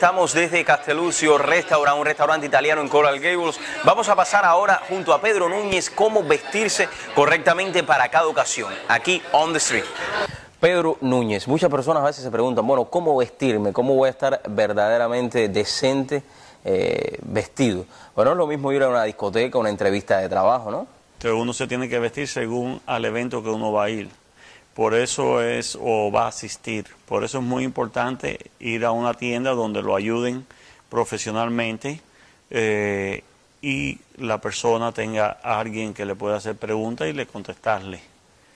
Estamos desde Castelucio Restaurant, un restaurante italiano en Coral Gables. Vamos a pasar ahora junto a Pedro Núñez cómo vestirse correctamente para cada ocasión, aquí on the street. Pedro Núñez, muchas personas a veces se preguntan, bueno, ¿cómo vestirme? ¿Cómo voy a estar verdaderamente decente eh, vestido? Bueno, es lo mismo ir a una discoteca, una entrevista de trabajo, ¿no? Entonces uno se tiene que vestir según al evento que uno va a ir. Por eso es, o va a asistir, por eso es muy importante ir a una tienda donde lo ayuden profesionalmente eh, y la persona tenga a alguien que le pueda hacer preguntas y le contestarle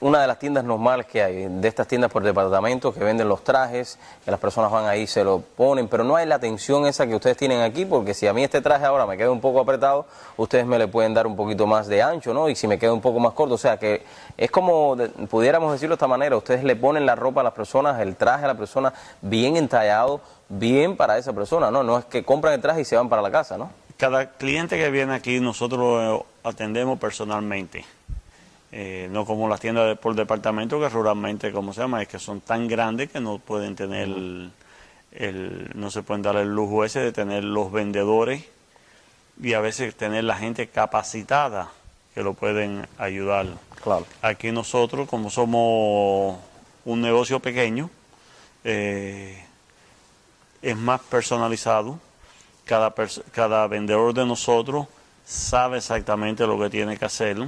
una de las tiendas normales que hay, de estas tiendas por departamento que venden los trajes, que las personas van ahí, se lo ponen, pero no hay la atención esa que ustedes tienen aquí, porque si a mí este traje ahora me queda un poco apretado, ustedes me le pueden dar un poquito más de ancho, ¿no? Y si me queda un poco más corto, o sea que es como, pudiéramos decirlo de esta manera, ustedes le ponen la ropa a las personas, el traje a la persona bien entallado, bien para esa persona, ¿no? No es que compran el traje y se van para la casa, ¿no? Cada cliente que viene aquí nosotros lo atendemos personalmente. Eh, no como las tiendas por departamento que ruralmente, como se llama, es que son tan grandes que no pueden tener, el, no se pueden dar el lujo ese de tener los vendedores y a veces tener la gente capacitada que lo pueden ayudar. Claro. Aquí nosotros, como somos un negocio pequeño, eh, es más personalizado. Cada, cada vendedor de nosotros sabe exactamente lo que tiene que hacer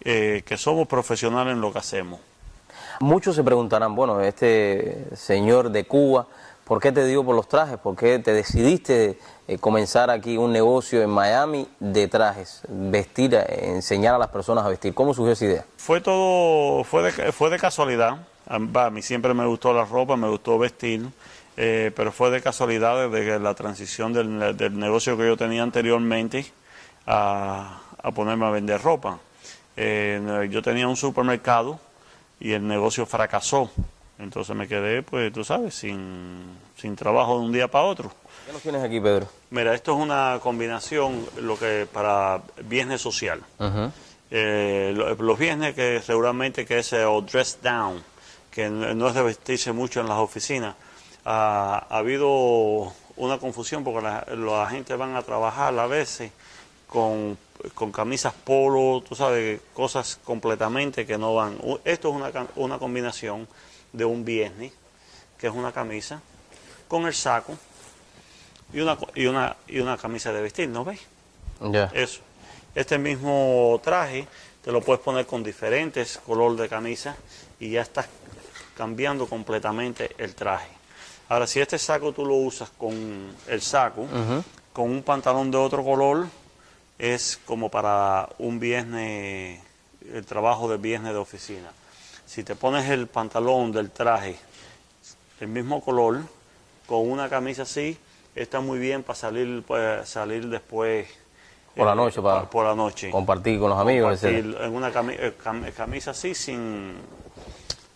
eh, que somos profesionales en lo que hacemos. Muchos se preguntarán, bueno, este señor de Cuba, ¿por qué te dio por los trajes? ¿Por qué te decidiste eh, comenzar aquí un negocio en Miami de trajes, vestir, eh, enseñar a las personas a vestir? ¿Cómo surgió esa idea? Fue todo, fue de, fue de casualidad. A mí siempre me gustó la ropa, me gustó vestir, pero fue de casualidad desde la transición del, negocio que yo tenía anteriormente a ponerme a vender ropa. Eh, yo tenía un supermercado y el negocio fracasó. Entonces me quedé, pues tú sabes, sin, trabajo de un día para otro. ¿Qué nos tienes aquí, Pedro? Mira, esto es una combinación lo que para viernes social. Eh, los viernes que seguramente que es el dress down, que no es de vestirse mucho en las oficinas. ha habido una confusión porque la, la gente van a trabajar a veces con, camisas polo, tú sabes, cosas completamente que no van. Esto es una, una combinación de un viernes, que es una camisa, con el saco y una, y una, y una camisa de vestir, ¿no ves? Ya. Eso. Este mismo traje te lo puedes poner con diferentes colores de camisa y ya estás cambiando completamente el traje. Ahora, si este saco tú lo usas con el saco, con un pantalón de otro color, es como para un viernes, el trabajo de viernes de oficina. Si te pones el pantalón del traje, el mismo color, con una camisa así, está muy bien para salir, pues, salir después. Por la eh, noche, para por la noche. compartir con los amigos. en una eh, camisa así sin,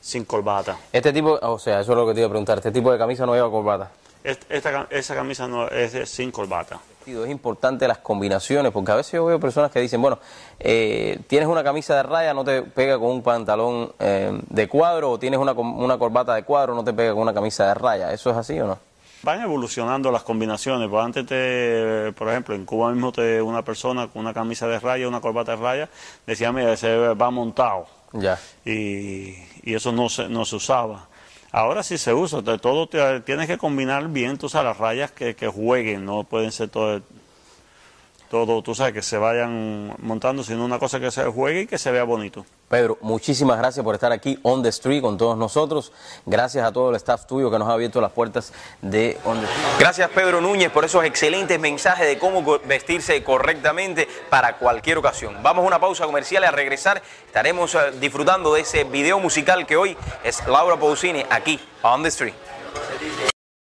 sin corbata. Este tipo, o sea, eso es lo que te iba a preguntar, ¿este tipo de camisa no lleva corbata? Esta, esa camisa no es sin corbata. Es importante las combinaciones, porque a veces yo veo personas que dicen, bueno, eh, tienes una camisa de raya, no te pega con un pantalón eh, de cuadro, o tienes una, una corbata de cuadro, no te pega con una camisa de raya. ¿Eso es así o no? Van evolucionando las combinaciones. Pues antes, te, por ejemplo, en Cuba mismo te, una persona con una camisa de raya, una corbata de raya, decía, mira, ese va montado. Ya. Y, y eso no se, no se usaba. Ahora sí se usa, todo tienes que combinar bien, tú sabes, las rayas que, que jueguen, no pueden ser todo, todo, tú sabes, que se vayan montando, sino una cosa que se juegue y que se vea bonito. Pedro, muchísimas gracias por estar aquí on the street con todos nosotros. Gracias a todo el staff tuyo que nos ha abierto las puertas de on the street. Gracias Pedro Núñez por esos excelentes mensajes de cómo vestirse correctamente para cualquier ocasión. Vamos a una pausa comercial y a regresar estaremos eh, disfrutando de ese video musical que hoy es Laura Pausini aquí on the street.